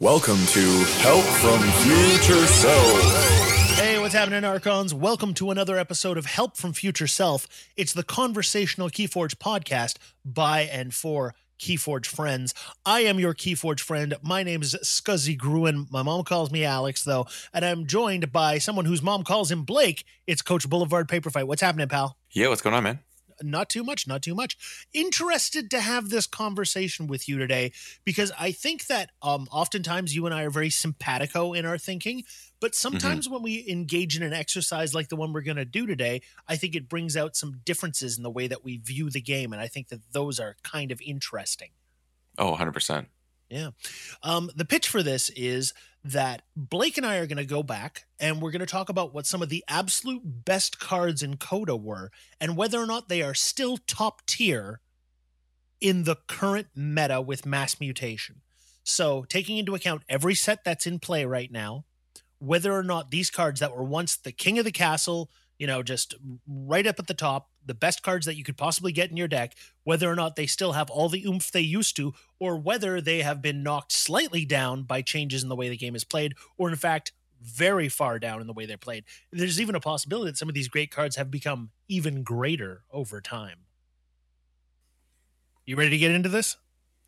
Welcome to Help from Future Self. Hey, what's happening, Archons? Welcome to another episode of Help from Future Self. It's the conversational Keyforge podcast by and for Keyforge friends. I am your Keyforge friend. My name is Scuzzy Gruen. My mom calls me Alex, though, and I'm joined by someone whose mom calls him Blake. It's Coach Boulevard Paper Fight. What's happening, pal? Yeah, what's going on, man? Not too much, not too much. Interested to have this conversation with you today because I think that um, oftentimes you and I are very simpatico in our thinking, but Mm-hmm. sometimes when we engage in an exercise like the one we're going to do today, I think it brings out some differences in the way that we view the game, and I think that those are kind of interesting. Oh, 100%. Yeah. Um, the pitch for this is that Blake and I are going to go back and we're going to talk about what some of the absolute best cards in Coda were and whether or not they are still top tier in the current meta with mass mutation. So, taking into account every set that's in play right now, whether or not these cards that were once the king of the castle, you know, just right up at the top, the best cards that you could possibly get in your deck, whether or not they still have all the oomph they used to, or whether they have been knocked slightly down by changes in the way the game is played, or in fact, very far down in the way they're played. There's even a possibility that some of these great cards have become even greater over time. You ready to get into this?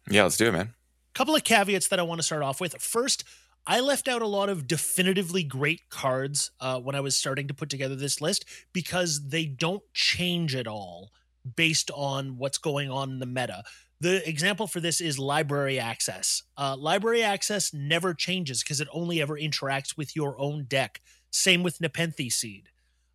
Yeah, let's do it, man. couple of caveats that I want to start off with. First, I left out a lot of definitively great cards uh, when I was starting to put together this list because they don't change at all based on what's going on in the meta. The example for this is library access. Uh, library access never changes because it only ever interacts with your own deck. Same with Nepenthe Seed.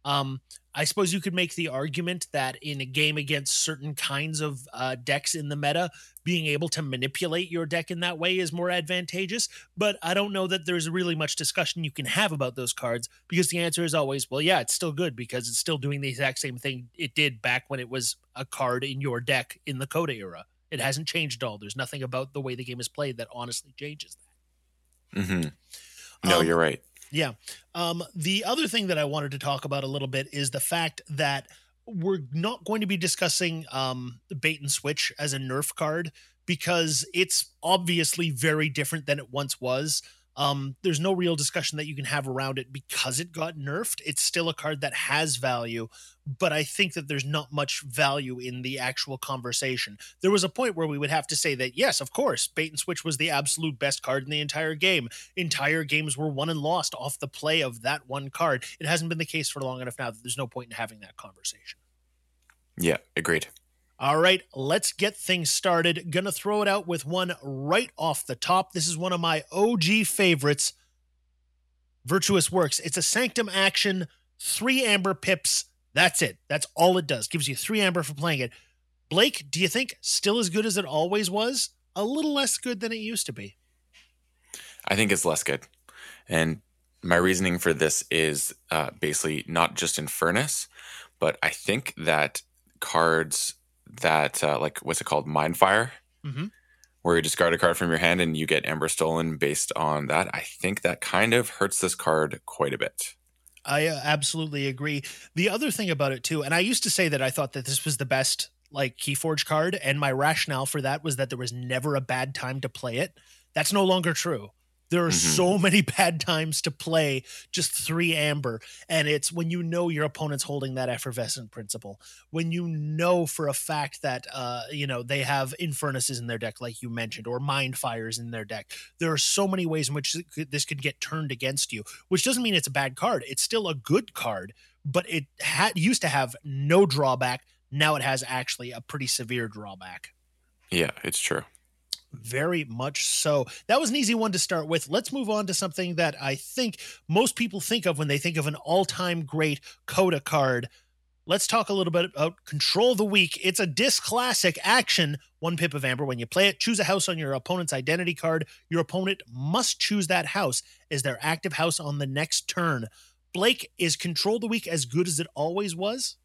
Um, I suppose you could make the argument that in a game against certain kinds of uh, decks in the meta, being able to manipulate your deck in that way is more advantageous. But I don't know that there's really much discussion you can have about those cards because the answer is always, well, yeah, it's still good because it's still doing the exact same thing it did back when it was a card in your deck in the Coda era. It hasn't changed at all. There's nothing about the way the game is played that honestly changes that. Mm-hmm. No, Um, you're right. Yeah. Um, the other thing that I wanted to talk about a little bit is the fact that we're not going to be discussing um, bait and switch as a nerf card because it's obviously very different than it once was. Um, there's no real discussion that you can have around it because it got nerfed. It's still a card that has value, but I think that there's not much value in the actual conversation. There was a point where we would have to say that, yes, of course, bait and switch was the absolute best card in the entire game entire games were won and lost off the play of that one card. It hasn't been the case for long enough now that there's no point in having that conversation. Yeah, agreed. All right, let's get things started. Gonna throw it out with one right off the top. This is one of my OG favorites Virtuous Works. It's a Sanctum action, three amber pips. That's it. That's all it does. Gives you three amber for playing it. Blake, do you think still as good as it always was? A little less good than it used to be. I think it's less good. And my reasoning for this is uh, basically not just in Furnace, but I think that cards that, uh, like, what's it called? Mindfire, Mhm. where you discard a card from your hand and you get Ember stolen based on that. I think that kind of hurts this card quite a bit. I uh, absolutely agree. The other thing about it too, and I used to say that I thought that this was the best like Keyforge card, and my rationale for that was that there was never a bad time to play it. That's no longer true. There are Mhm. so many bad times to play just three amber, and it's when you know your opponent's holding that effervescent principle, when you know for a fact that uh, you know they have infernuses in their deck, like you mentioned, or mind fires in their deck. There are so many ways in which this could get turned against you which doesn't mean it's a bad card. It's still a good card, but it had used to have no drawback. Now it has actually a pretty severe drawback. Yeah, it's true. Very much so. That was an easy one to start with. Let's move on to something that I think most people think of when they think of an all time great Coda card. Let's talk a little bit about Control the Weak. It's a Dis classic action, one pip of amber. When you play it, choose a house on your opponent's identity card. Your opponent must choose that house as their active house on the next turn. Blake, is Control the Weak as good as it always was?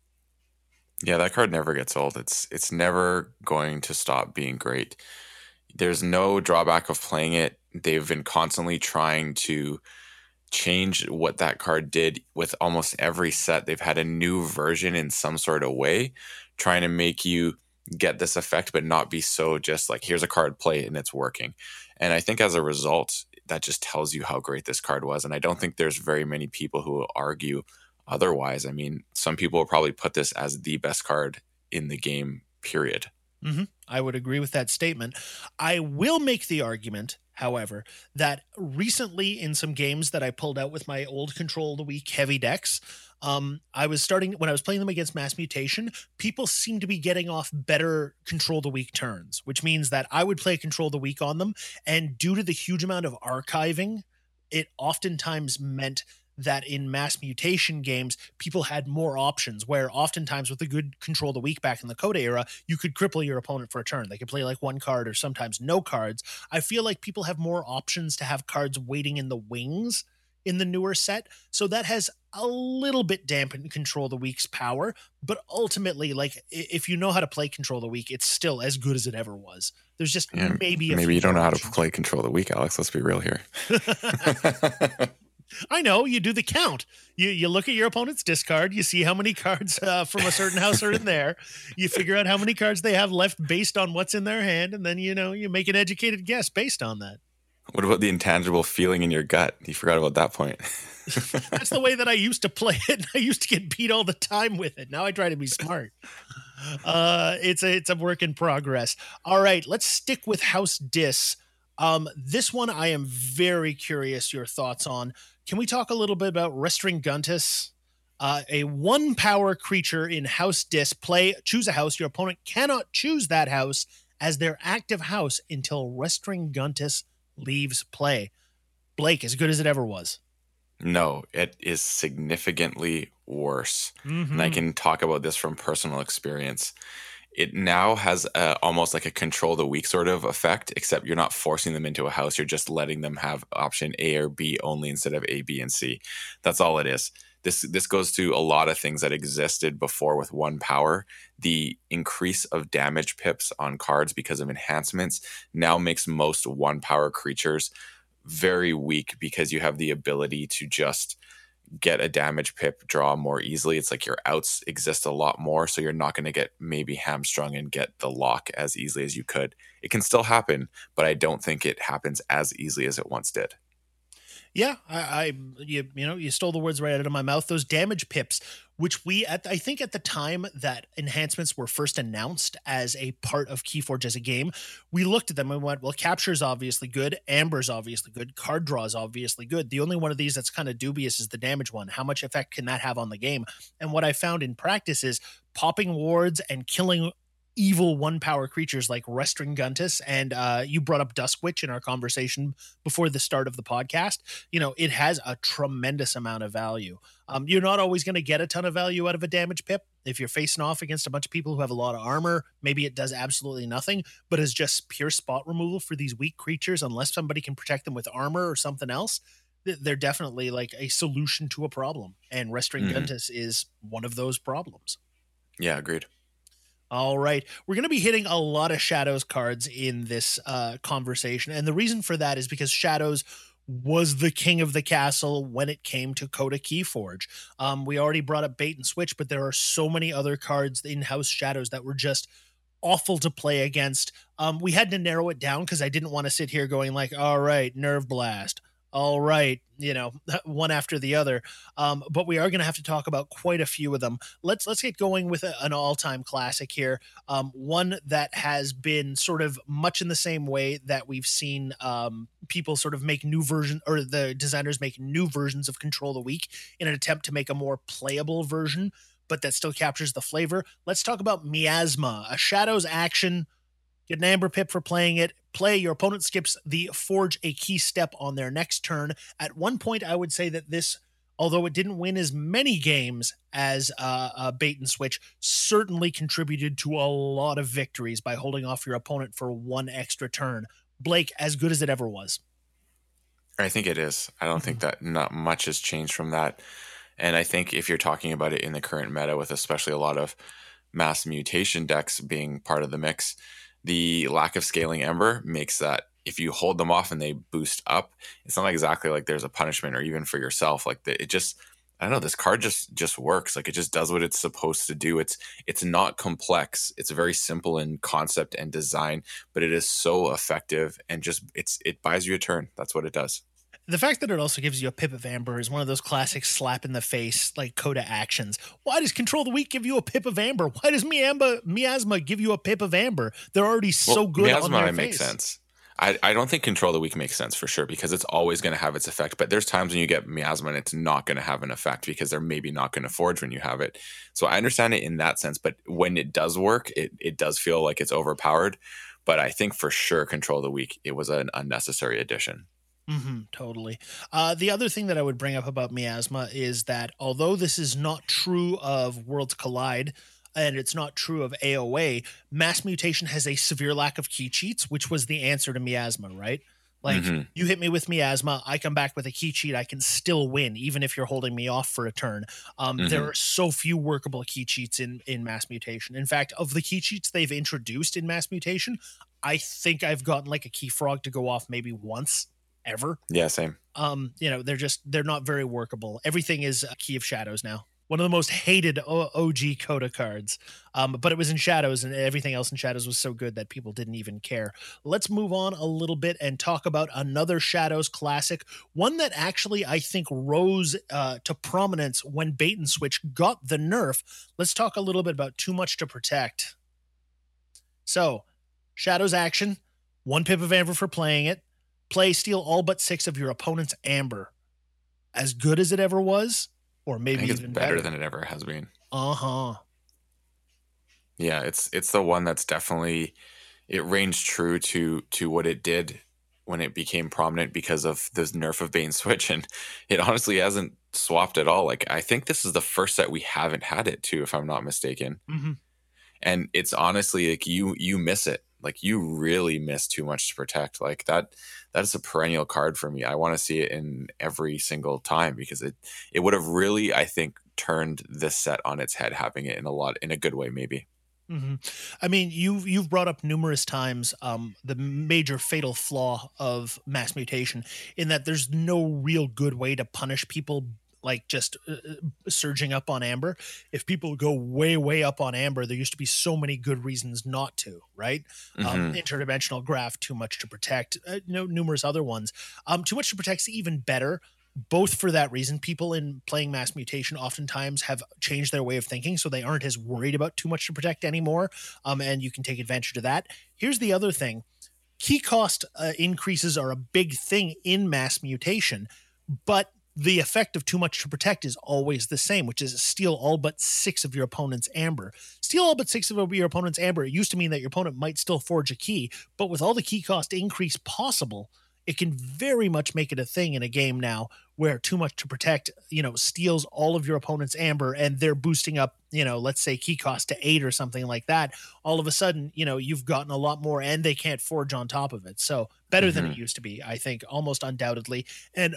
Yeah, that card never gets old. It's it's never going to stop being great. There's no drawback of playing it. They've been constantly trying to change what that card did with almost every set. They've had a new version in some sort of way, trying to make you get this effect, but not be so just like here's a card, play it, and it's working. And I think as a result, that just tells you how great this card was. And I don't think there's very many people who will argue otherwise. I mean, some people will probably put this as the best card in the game, period. Mm-hmm. I would agree with that statement. I will make the argument, however, that recently in some games that I pulled out with my old Control of the Weak heavy decks, um, I was starting when I was playing them against Mass Mutation. People seem to be getting off better Control the Weak turns, which means that I would play Control the Weak on them, and due to the huge amount of archiving, it oftentimes meant that in mass mutation games, people had more options where oftentimes with a good control the weak back in the Coda era, you could cripple your opponent for a turn. They could play like one card or sometimes no cards. I feel like people have more options to have cards waiting in the wings in the newer set. So that has a little bit dampened Control the Weak's power, but ultimately, like if you know how to play Control the Weak, it's still as good as it ever was. There's just yeah, maybe maybe you don't know how to play Control the Weak, Alex. Let's be real here. I know you do the count. You you look at your opponent's discard. You see how many cards uh, from a certain house are in there. You figure out how many cards they have left based on what's in their hand, and then you know you make an educated guess based on that. What about the intangible feeling in your gut? You forgot about that point. That's the way that I used to play it. I used to get beat all the time with it. Now I try to be smart. Uh, it's a it's a work in progress. All right, let's stick with House Dis. Um, this one I am very curious your thoughts on. Can we talk a little bit about Restringuntus? Uh, a one power creature in House Dis. Play, choose a house. Your opponent cannot choose that house as their active house until Restringuntus leaves play. Blake, as good as it ever was. No, it is significantly worse. Mm-hmm. And I mm-hmm. can talk about this from personal experience. It now has a, almost like a control the weak sort of effect, except you're not forcing them into a house. You're just letting them have option A or B only instead of A, B, and C. That's all it is. This this goes to a lot of things that existed before with one power. The increase of damage pips on cards because of enhancements now makes most one power creatures very weak because you have the ability to just get a damage pip draw more easily. It's like your outs exist a lot more, so you're not going to get maybe hamstrung and get the lock as easily as you could. It can still happen, but I don't think it happens as easily as it once did. Yeah, I, I, you you know you stole the words right out of my mouth. Those damage pips, which we at I think at the time that enhancements were first announced as a part of Keyforge as a game, we looked at them and went, well, capture is obviously good, amber's obviously good, card draw is obviously good. The only one of these that's kind of dubious is the damage one. How much effect can that have on the game? And what I found in practice is popping wards and killing evil one power creatures like Restringuntus. And uh, you brought up Duskwitch in our conversation before the start of the podcast. You know, it has a tremendous amount of value. Um, you're not always going to get a ton of value out of a damage pip. If you're facing off against a bunch of people who have a lot of armor, maybe it does absolutely nothing, but as just pure spot removal for these weak creatures, unless somebody can protect them with armor or something else, they're definitely like a solution to a problem. And mm-hmm. is one of those problems. Yeah, agreed. All right. We're going to be hitting a lot of Shadows cards in this uh, conversation. And the reason for that is because Shadows was the king of the castle when it came to Coda Keyforge. Um, we already brought up Bait and Switch, but there are so many other cards in House Shadows that were just awful to play against. Um, we had to narrow it down because I didn't want to sit here going like, all right, Nerve Blast all right, you know, one after the other. Um, but we are going to have to talk about quite a few of them. Let's let's get going with a, an all-time classic here. Um, one that has been sort of much in the same way that we've seen um, people sort of make new version or the designers make new versions of Control the Weak in an attempt to make a more playable version, but that still captures the flavor. Let's talk about Miasma, a Shadows action Get an Amber Pip for playing it. Play, your opponent skips the forge a key step on their next turn. At one point, I would say that this, although it didn't win as many games as uh, uh, Bait and Switch, certainly contributed to a lot of victories by holding off your opponent for one extra turn. Blake, as good as it ever was. I think it is. I don't mm-hmm. think that not much has changed from that. And I think if you're talking about it in the current meta, with especially a lot of mass mutation decks being part of the mix, the lack of scaling Ember makes that if you hold them off and they boost up, it's not exactly like there's a punishment or even for yourself. Like the, it just I don't know, this card just just works. Like it just does what it's supposed to do. It's it's not complex. It's very simple in concept and design, but it is so effective and just it's it buys you a turn. That's what it does. The fact that it also gives you a pip of amber is one of those classic slap in the face like coda actions. Why does Control the Weak give you a pip of amber? Why does Miamba miasma give you a pip of amber? They're already so good. Miasma on their makes sense. I, I don't think Control the Weak makes sense for sure because it's always going to have its effect. But there's times when you get miasma and it's not going to have an effect because they're maybe not going to forge when you have it. So I understand it in that sense. But when it does work, it, it does feel like it's overpowered. But I think for sure, Control the Weak, it was an unnecessary addition. Mm-hmm, totally. Uh, the other thing that I would bring up about miasma is that although this is not true of Worlds Collide, and it's not true of AOA, mass mutation has a severe lack of key cheats, which was the answer to miasma, right? Like mm-hmm. you hit me with miasma, I come back with a key cheat, I can still win, even if you're holding me off for a turn. Um, mm-hmm. There are so few workable key cheats in in mass mutation. In fact, of the key cheats they've introduced in mass mutation, I think I've gotten like a key frog to go off maybe once ever. Yeah, same. Um, you know, they're just they're not very workable. Everything is a key of shadows now. One of the most hated OG Coda cards. Um, but it was in shadows, and everything else in shadows was so good that people didn't even care. Let's move on a little bit and talk about another shadows classic, one that actually I think rose uh, to prominence when Bait and Switch got the nerf. Let's talk a little bit about Too Much to Protect. So, Shadows action, one pip of amber for playing it. Play steal all but six of your opponent's amber. As good as it ever was, or maybe even better, better than it ever has been. Uh huh. Yeah, it's it's the one that's definitely it reigns true to to what it did when it became prominent because of the nerf of Bait and Switch, and it honestly hasn't swapped at all. Like I think this is the first set we haven't had it too, if I'm not mistaken. Mm-hmm. And it's honestly like you you miss it like you really miss too much to protect like that that is a perennial card for me i want to see it in every single time because it it would have really i think turned this set on its head having it in a lot in a good way maybe mm-hmm. I mean, you've you've brought up numerous times um, the major fatal flaw of mass mutation in that there's no real good way to punish people like just uh, uh, surging up on amber if people go way way up on amber there used to be so many good reasons not to right? Um, mm-hmm. um, interdimensional graft too much to protect uh, you know numerous other ones. Um, too much to protect is even better both for that reason people in playing mass mutation oftentimes have changed their way of thinking so they aren't as worried about too much to protect anymore um, and you can take advantage of that. Here's the other thing. Key cost uh, increases are a big thing in mass mutation but the effect of too much to protect is always the same, which is steal all but six of your opponent's amber. Steal all but six of your opponent's amber. It used to mean that your opponent might still forge a key, but with all the key cost increase possible, it can very much make it a thing in a game now where too much to protect, you know, steals all of your opponent's amber and they're boosting up, you know, let's say key cost to eight or something like that. All of a sudden, you know, you've gotten a lot more and they can't forge on top of it. So better mm-hmm. than it mm-hmm. used to be, I think, almost undoubtedly. And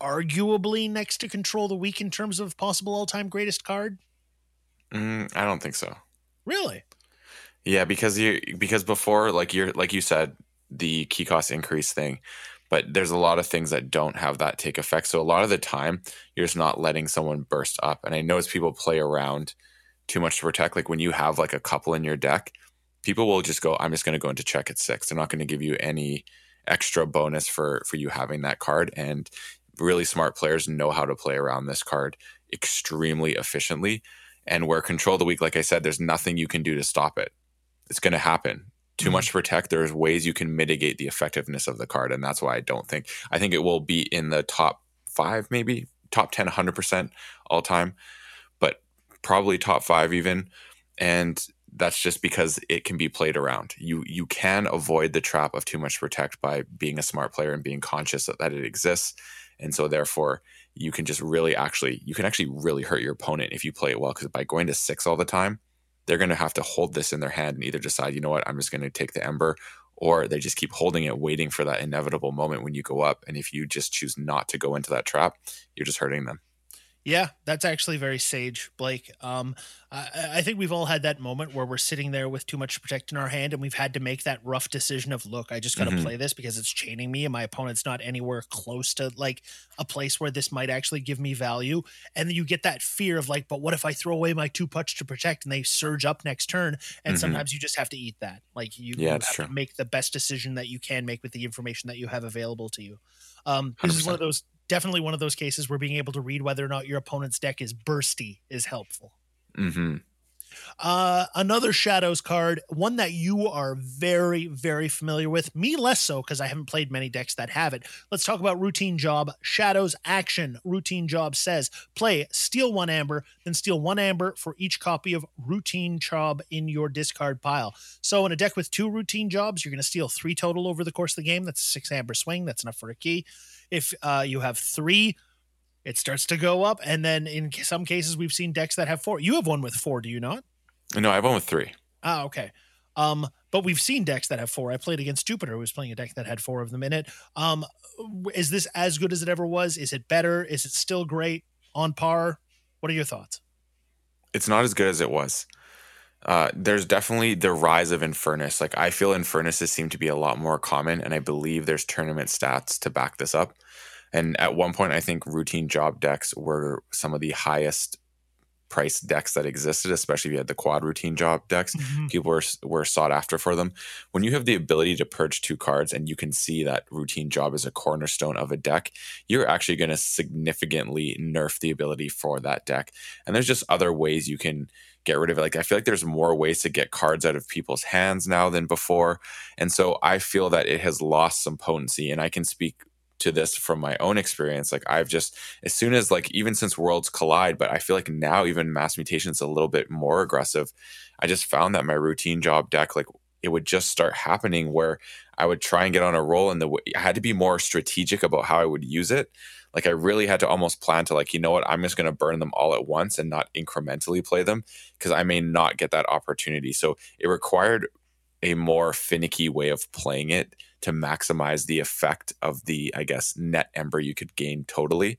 arguably next to Control the Weak in terms of possible all time greatest card? Mm, I don't think so. Really? Yeah, because you because before like you're like you said the key cost increase thing, but there's a lot of things that don't have that take effect. So a lot of the time you're just not letting someone burst up. And I know as people play around too much to protect. Like when you have like a couple in your deck, people will just go, I'm just going to go into check at six. They're not going to give you any extra bonus for for you having that card and really smart players know how to play around this card extremely efficiently. And where control the weak, like I said, there's nothing you can do to stop it. It's going to happen. Too mm-hmm. much to protect. There's ways you can mitigate the effectiveness of the card. And that's why I don't think, I think it will be in the top five, maybe top 10, 100% all time, but probably top five even. And that's just because it can be played around. You you can avoid the trap of too much to protect by being a smart player and being conscious that, that it exists and so therefore you can just really actually you can actually really hurt your opponent if you play it well because by going to six all the time they're going to have to hold this in their hand and either decide you know what? I'm just going to take the ember or they just keep holding it waiting for that inevitable moment when you go up. And if you just choose not to go into that trap you're just hurting them Yeah, that's actually very sage, Blake. Um, I, I, think we've all had that moment where we're sitting there with too much to protect in our hand, and we've had to make that rough decision of, look, I just got to mm-hmm. play this because it's chaining me, and my opponent's not anywhere close to like a place where this might actually give me value. And then you get that fear of like, but what if I throw away my too much to protect and they surge up next turn? And mm-hmm. sometimes you just have to eat that. Like you, yeah, you have true. to make the best decision that you can make with the information that you have available to you. Um, this 100%. is one of those definitely one of those cases where being able to read whether or not your opponent's deck is bursty is helpful. Mm-hmm. Uh, another Shadows card, one that you are very, very familiar with. Me less so because I haven't played many decks that have it. Let's talk about Routine Job. Shadows Action. Routine Job says play steal one amber, then steal one amber for each copy of Routine Job in your discard pile. So in a deck with two Routine Jobs, you're going to steal three total over the course of the game. That's a six amber swing. That's enough for a key. If uh, you have three, it starts to go up. And then in some cases, we've seen decks that have four. You have one with four, do you not? No, I have one with three. Ah, okay. Um, but we've seen decks that have four. I played against Jupiter, who was playing a deck that had four of them in it. Um, is this as good as it ever was? Is it better? Is it still great? On par? What are your thoughts? It's not as good as it was. Uh, there's definitely the rise of Infernus. Like I feel Infernuses seem to be a lot more common, and I believe there's tournament stats to back this up. And at one point, I think routine job decks were some of the highest price decks that existed, especially if you had the quad routine job decks. Mm-hmm. People were were sought after for them. When you have the ability to purge two cards and you can see that routine job is a cornerstone of a deck, you're actually going to significantly nerf the ability for that deck. And there's just other ways you can get rid of it. Like I feel like there's more ways to get cards out of people's hands now than before. And so I feel that it has lost some potency and I can speak to this from my own experience. Like I've just as soon as like even since Worlds Collide, but I feel like now even Mass Mutation is a little bit more aggressive. I just found that my routine job deck like it would just start happening where I would try and get on a roll and the way I had to be more strategic about how I would use it. Like I really had to almost plan to like, you know what, I'm just going to burn them all at once and not incrementally play them because I may not get that opportunity. So it required a more finicky way of playing it to maximize the effect of the i guess net ember you could gain totally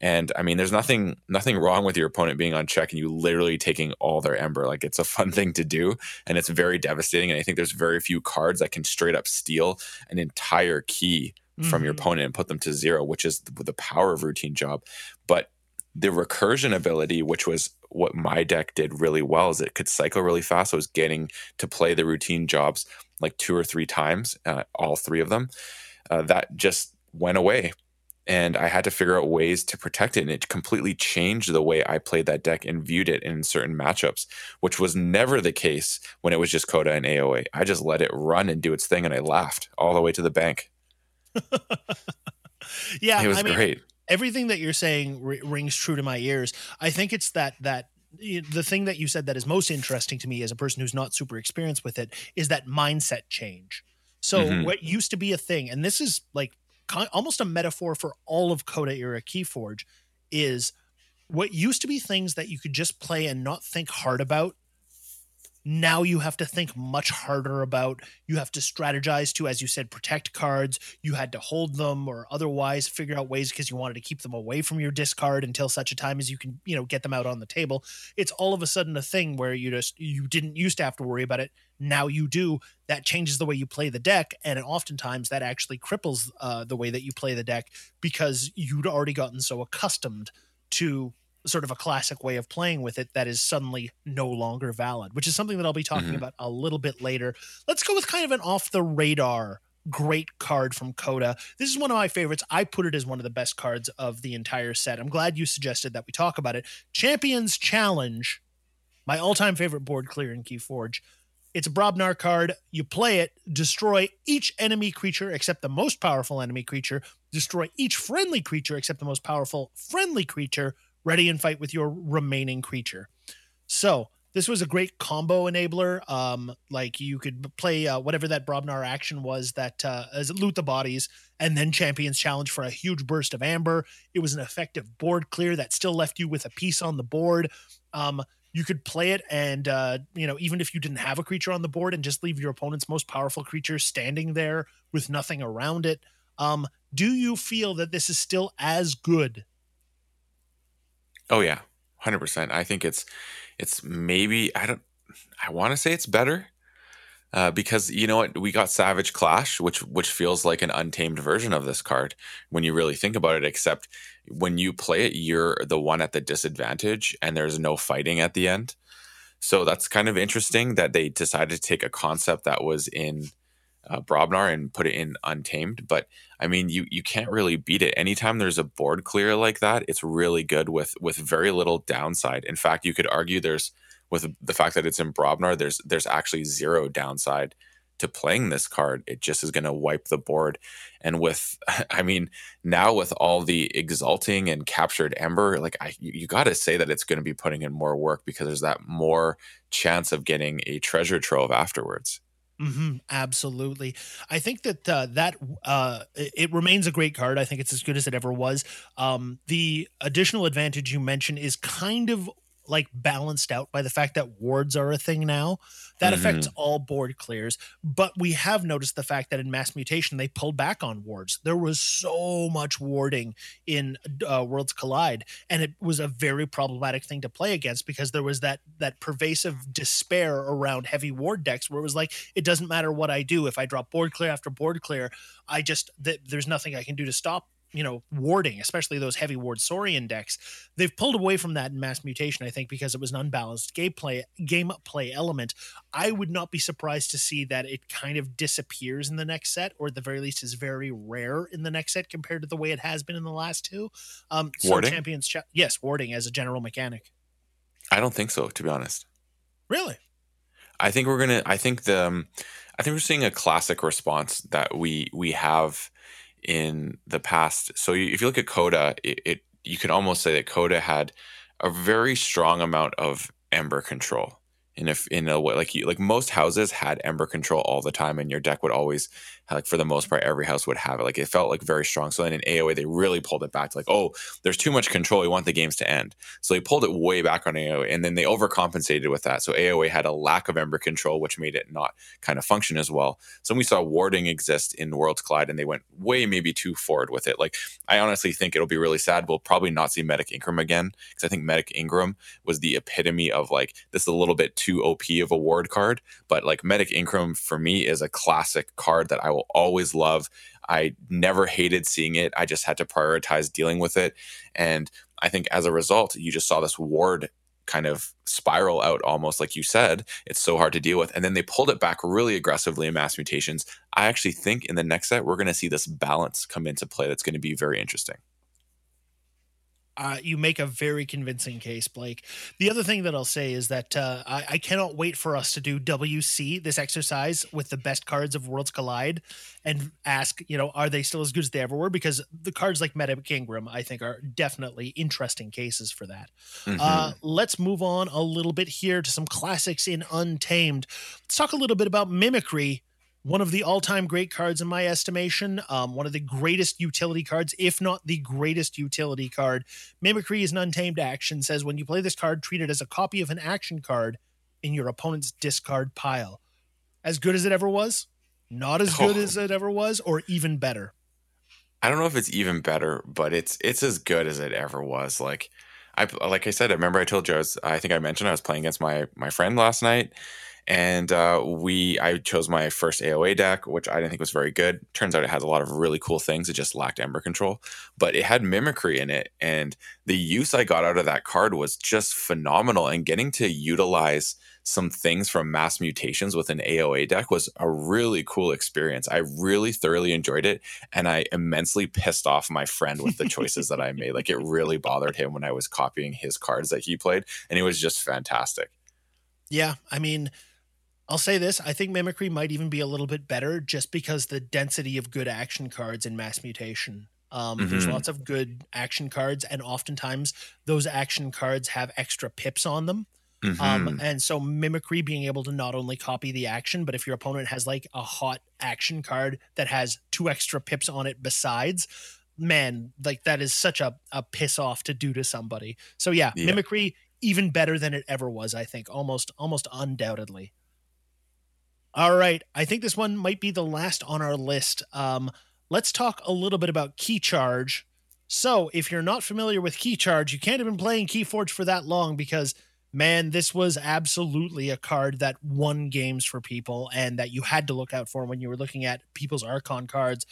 and i mean there's nothing nothing wrong with your opponent being on check and you literally taking all their ember like it's a fun thing to do and it's very devastating and i think there's very few cards that can straight up steal an entire key mm-hmm. from your mm-hmm. opponent and put them to zero which is the power of routine job but the recursion ability which was what my deck did really well is it could cycle really fast. I was getting to play the routine jobs like two or three times, uh, all three of them. Uh, that just went away. And I had to figure out ways to protect it. And it completely changed the way I played that deck and viewed it in certain matchups, which was never the case when it was just Coda and AOA. I just let it run and do its thing and I laughed all the way to the bank. yeah. It was I great. Everything that you're saying r- rings true to my ears. I think it's that, that, the thing that you said that is most interesting to me as a person who's not super experienced with it is that mindset change. So mm-hmm. what used to be a thing, and this is like almost a metaphor for all of Coda era Keyforge, is what used to be things that you could just play and not think hard about now you have to think much harder about you have to strategize to as you said protect cards. You had to hold them or otherwise figure out ways because you wanted to keep them away from your discard until such a time as you can you know get them out on the table. It's all of a sudden a thing where you just you didn't used to have to worry about it. Now you do. That changes the way you play the deck and oftentimes that actually cripples uh, the way that you play the deck because you'd already gotten so accustomed to sort of a classic way of playing with it that is suddenly no longer valid, which is something that I'll be talking mm-hmm. about a little bit later. Let's go with kind of an off the radar great card from Coda. This is one of my favorites. I put it as one of the best cards of the entire set. I'm glad you suggested that we talk about it. Champions Challenge, my all-time favorite board clear in Keyforge. It's a Brobnar card. You play it, destroy each enemy creature except the most powerful enemy creature, destroy each friendly creature except the most powerful friendly creature, ready and fight with your remaining creature. So this was a great combo enabler. Um, like you could play uh, whatever that Brobnar action was that uh, as loot the bodies, and then Champions Challenge for a huge burst of amber. It was an effective board clear that still left you with a piece on the board. Um, you could play it, and uh, you know even if you didn't have a creature on the board, and just leave your opponent's most powerful creature standing there with nothing around it. Um, do you feel that this is still as good Oh yeah, hundred percent. I think it's it's maybe I don't I want to say it's better uh, because you know what we got Savage Clash, which which feels like an untamed version of this card when you really think about it. Except when you play it, you're the one at the disadvantage, and there's no fighting at the end. So that's kind of interesting that they decided to take a concept that was in uh, Brobnar and put it in Untamed. But I mean, you you can't really beat it. Anytime there's a board clear like that, it's really good with with very little downside. In fact, you could argue there's with the fact that it's in Brobnar, there's there's actually zero downside to playing this card. It just is going to wipe the board. And with, I mean, now with all the exalting and captured ember, like I, you, got to say that it's going to be putting in more work because there's that more chance of getting a treasure trove afterwards. Mm-hmm, absolutely. I think that uh, that uh, it remains a great card. I think it's as good as it ever was. Um, the additional advantage you mentioned is kind of like balanced out by the fact that wards are a thing now. That mm-hmm. affects all board clears. But we have noticed the fact that in mass mutation they pulled back on wards. There was so much warding in uh, Worlds Collide, and it was a very problematic thing to play against because there was that that pervasive despair around heavy ward decks where it was like it doesn't matter what I do if I drop board clear after board clear, I just th- there's nothing I can do to stop you know warding especially those heavy ward saurian decks they've pulled away from that in mass mutation i think because it was an unbalanced gameplay gameplay element. I would not be surprised to see that it kind of disappears in the next set or at the very least is very rare in the next set compared to the way it has been in the last two. Um so warding? champions cha- yes warding as a general mechanic. I don't think so to be honest. Really? I think we're gonna i think the um, i think we're seeing a classic response that we we have in the past. So if you look at Coda, it, it you can almost say that Coda had a very strong amount of ember control in a in a way like you, like most houses had ember control all the time and your deck would always like for the most part every house would have it. Like it felt like very strong. So then in aoa they really pulled it back to like oh there's too much control. We want the games to end. So they pulled it way back on aoa and then they overcompensated with that. So aoa had a lack of ember control which made it not kind of function as well. So we saw warding exist in worlds collide and they went way maybe too forward with it. Like i honestly think it'll be really sad. We'll probably not see medic ingram again because i think medic ingram was the epitome of like this is a little bit too op of a ward card. But like medic ingram for me is a classic card that i will always love. I never hated seeing it. I just had to prioritize dealing with it. And I think as a result, you just saw this ward kind of spiral out almost like you said. It's so hard to deal with. And then they pulled it back really aggressively in mass mutations. I actually think in the next set, we're going to see this balance come into play that's going to be very interesting uh, you make a very convincing case, Blake. The other thing that I'll say is that uh, I, I, cannot wait for us to do WC this exercise with the best cards of Worlds Collide and ask, you know, are they still as good as they ever were? Because the cards like Medic Ingram, I think, are definitely interesting cases for that. Mm-hmm. Uh, let's move on a little bit here to some classics in Untamed. Let's talk a little bit about Mimicry one of the all-time great cards in my estimation um, one of the greatest utility cards if not the greatest utility card. Mimicry is an untamed action says when you play this card treat it as a copy of an action card in your opponent's discard pile. As good as it ever was? Not as good oh. as it ever was or even better? I don't know if it's even better but it's it's as good as it ever was. Like i like i said i remember i told you i was i think i mentioned i was playing against my my friend last night and uh, we I chose my first AOA deck, which I didn't think was very good. Turns out it has a lot of really cool things. It just lacked Ember control, but it had Mimicry in it, and the use I got out of that card was just phenomenal. And getting to utilize some things from mass mutations with an AOA deck was a really cool experience. I really thoroughly enjoyed it, and I immensely pissed off my friend with the choices that I made. Like it really bothered him when I was copying his cards that he played, and it was just fantastic. Yeah, I mean I'll say this I think Mimicry might even be a little bit better just because the density of good action cards in Mass Mutation. Um, mm-hmm. There's lots of good action cards, and oftentimes those action cards have extra pips on them. Um, mm-hmm. Um, and so mimicry being able to not only copy the action, but if your opponent has like a hot action card that has two extra pips on it besides, man, like that is such a, a piss off to do to somebody. So yeah, yeah, mimicry even better than it ever was, I think, almost almost undoubtedly. All right. I think this one might be the last on our list. Um, let's talk a little bit about key charge. So, if you're not familiar with Key Charge, you can't have been playing Keyforge for that long because, man, this was absolutely a card that won games for people and that you had to look out for when you were looking at people's Archon cards.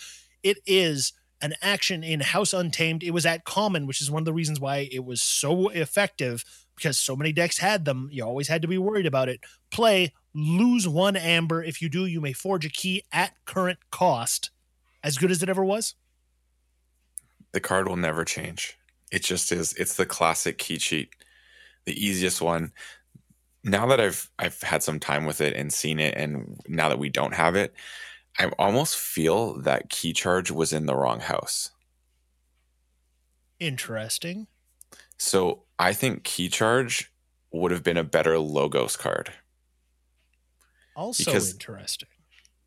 It is an action in House Untamed. It was at common, which is one of the reasons why it was so effective because so many decks had them. You always had to be worried about it. Play, lose one amber. If you do, you may forge a key at current cost. As good as it ever was? The card will never change. It just is. It's the classic key cheat, the easiest one. Now that I've I've had some time with it and seen it, and now that we don't have it, I almost feel that key charge was in the wrong house. Interesting. So I think key charge would have been a better logos card. Also because interesting.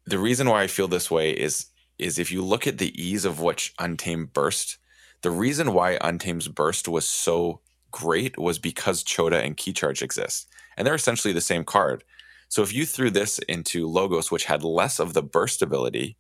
The reason why I feel this way is is if you look at the ease of which Untamed burst, the reason why Untamed's burst was so great was because Chota and Key Charge exist. And they're essentially the same card. So if you threw this into Logos, which had less of the burst ability,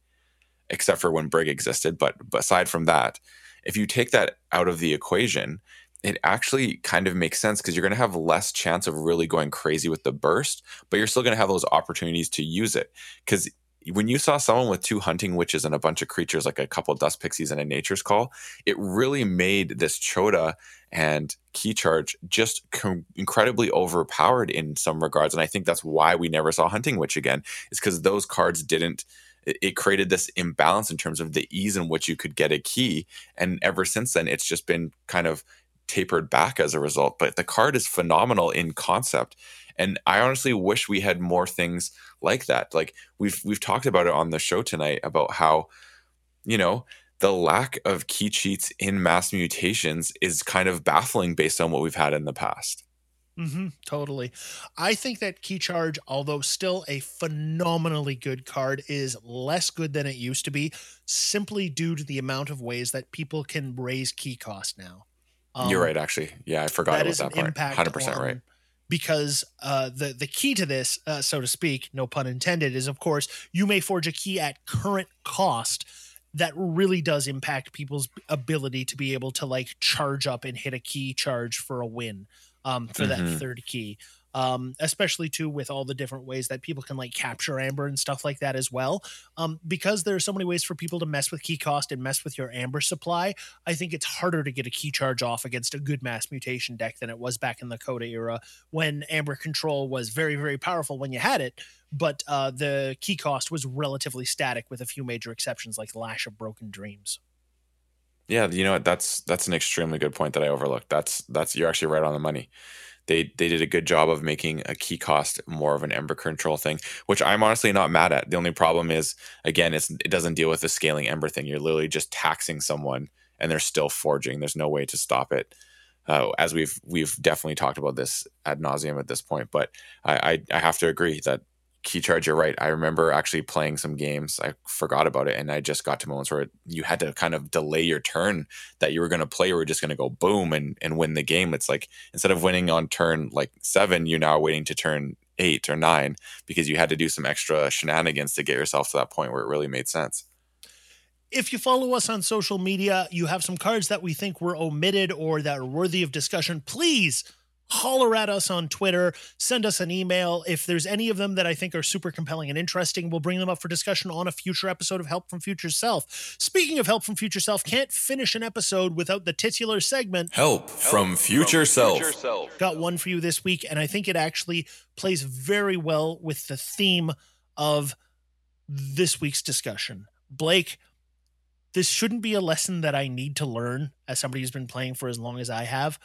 except for when Brig existed, but aside from that, if you take that out of the equation, it actually kind of makes sense because you're going to have less chance of really going crazy with the burst, but you're still going to have those opportunities to use it. Because when you saw someone with two hunting witches and a bunch of creatures like a couple dust pixies and a nature's call it really made this chota and key charge just com- incredibly overpowered in some regards and i think that's why we never saw hunting witch again is because those cards didn't it created this imbalance in terms of the ease in which you could get a key and ever since then it's just been kind of tapered back as a result but the card is phenomenal in concept and I honestly wish we had more things like that. Like we've we've talked about it on the show tonight about how, you know, the lack of key cheats in mass mutations is kind of baffling based on what we've had in the past. Mm-hmm, totally. I think that Key Charge, although still a phenomenally good card, is less good than it used to be, simply due to the amount of ways that people can raise key cost now. Um, You're right, actually. Yeah, I forgot that about that part. Hundred percent right because uh, the the key to this, uh, so to speak, no pun intended, is of course you may forge a key at current cost. That really does impact people's ability to be able to like charge up and hit a key charge for a win um, for mm-hmm. that third key um, especially too with all the different ways that people can like capture amber and stuff like that as well. Um, because there are so many ways for people to mess with key cost and mess with your amber supply. I think it's harder to get a key charge off against a good mass mutation deck than it was back in the Coda era when amber control was very very powerful when you had it, but uh, the key cost was relatively static with a few major exceptions like Lash of Broken Dreams. Yeah, you know what? That's that's an extremely good point that I overlooked. That's that's you're actually right on the money they they did a good job of making a key cost more of an ember control thing, which I'm honestly not mad at. The only problem is again, it's it doesn't deal with the scaling ember thing. You're literally just taxing someone and they're still forging. There's no way to stop it. Uh, as we've we've definitely talked about this ad nauseum at this point, but I, I, I have to agree that key charge you're right. I remember actually playing some games i forgot about it and i just got to moments where you had to kind of delay your turn that you were going to play or just going to go boom and, and win the game. It's like instead of winning on turn like seven you're now waiting to turn eight or nine because you had to do some extra shenanigans to get yourself to that point where it really made sense. If you follow us on social media you have some cards that we think were omitted or that are worthy of discussion please holler at us on Twitter, send us an email. If there's any of them that I think are super compelling and interesting, we'll bring them up for discussion on a future episode of Help from Future Self. Speaking of Help from Future Self, can't finish an episode without the titular segment Help, from, future, from self. future Self. Got one for you this week, and I think it actually plays very well with the theme of this week's discussion. Blake, this shouldn't be a lesson that I need to learn as somebody who's been playing for as long as I have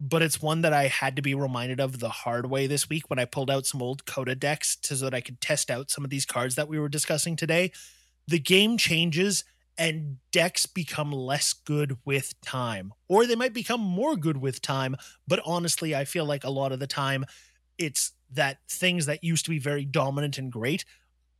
but it's one that I had to be reminded of the hard way this week when I pulled out some old Coda decks so that I could test out some of these cards that we were discussing today. The game changes and decks become less good with time, or they might become more good with time. But honestly, I feel like a lot of the time it's that things that used to be very dominant and great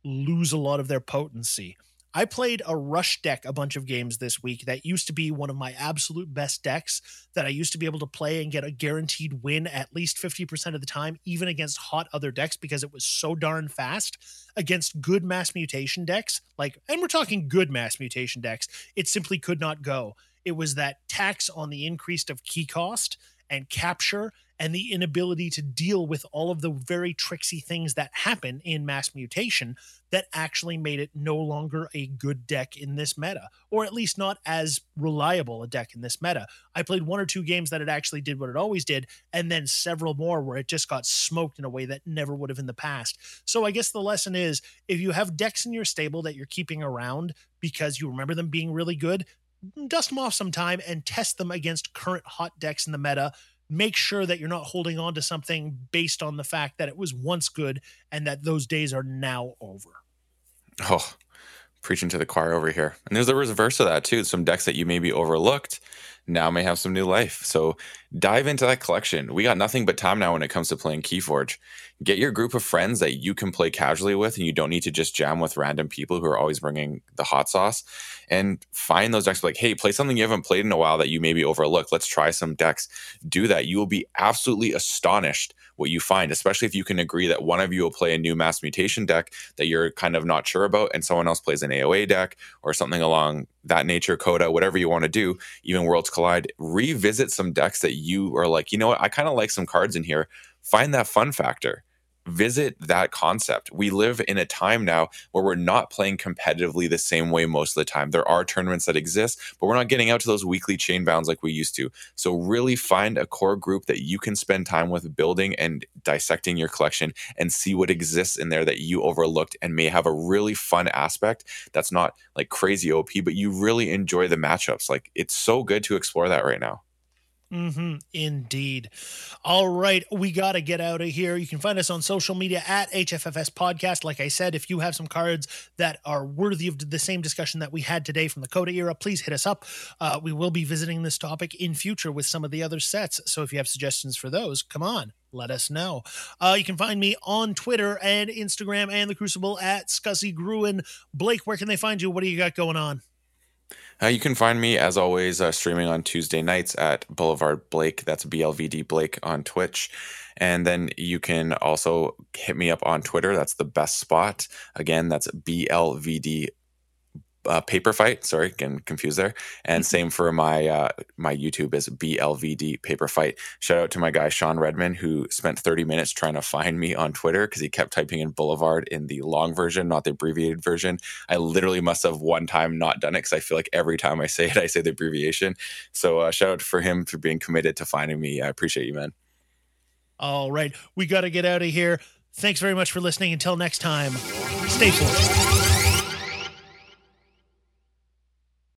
lose a lot of their potency. I played a rush deck a bunch of games this week that used to be one of my absolute best decks that I used to be able to play and get a guaranteed win at least 50% of the time, even against hot other decks because it was so darn fast against good mass mutation decks. Like, and we're talking good mass mutation decks, it simply could not go. It was that tax on the increase of key cost and capture and the inability to deal with all of the very tricksy things that happen in mass mutation that actually made it no longer a good deck in this meta, or at least not as reliable a deck in this meta. I played one or two games that it actually did what it always did, and then several more where it just got smoked in a way that never would have in the past. So I guess the lesson is if you have decks in your stable that you're keeping around because you remember them being really good, dust them off sometime and test them against current hot decks in the meta make sure that you're not holding on to something based on the fact that it was once good and that those days are now over. Oh, preaching to the choir over here. And there's the reverse of that too. Some decks that you maybe overlooked now may have some new life. So dive into that collection. We got nothing but time now when it comes to playing Keyforge. Get your group of friends that you can play casually with, and you don't need to just jam with random people who are always bringing the hot sauce. And find those decks like, hey, play something you haven't played in a while that you maybe overlooked. Let's try some decks. Do that. You will be absolutely astonished what you find, especially if you can agree that one of you will play a new mass mutation deck that you're kind of not sure about, and someone else plays an AOA deck or something along that nature, CotA, whatever you want to do, even Worlds Collide. Revisit some decks that you are like, you know what, I kind of like some cards in here. Find that fun factor visit that concept. We live in a time now where we're not playing competitively the same way most of the time. There are tournaments that exist, but we're not getting out to those weekly Chainbounds like we used to. So, really find a core group that you can spend time with building and dissecting your collection and see what exists in there that you overlooked and may have a really fun aspect that's not like crazy OP, but you really enjoy the matchups. Like, it's so good to explore that right now. Mm-hmm, indeed. All right, we got to get out of here. You can find us on social media at HFFS Podcast. Like I said, if you have some cards that are worthy of the same discussion that we had today from the CotA era, please hit us up. Uh, we will be visiting this topic in future with some of the other sets. So if you have suggestions for those, come on, let us know. Uh, you can find me on Twitter and Instagram and the Crucible at Scuzzy Gruen. Blake, where can they find you? What do you got going on? Uh, you can find me, as always, uh, streaming on Tuesday nights at Boulevard Blake. That's BLVD Blake on Twitch. And then you can also hit me up on Twitter. That's the best spot. Again, that's BLVD uh, paper fight. Sorry, getting confused there. And mm-hmm. same for my uh, my YouTube is BLVD paper fight. Shout out to my guy Sean Redman who spent 30 minutes trying to find me on Twitter because he kept typing in Boulevard in the long version, not the abbreviated version. I literally must have one time not done it because I feel like every time I say it, I say the abbreviation. So uh, shout out for him for being committed to finding me. I appreciate you, man. All right, we got to get out of here. Thanks very much for listening. Until next time, stay forth.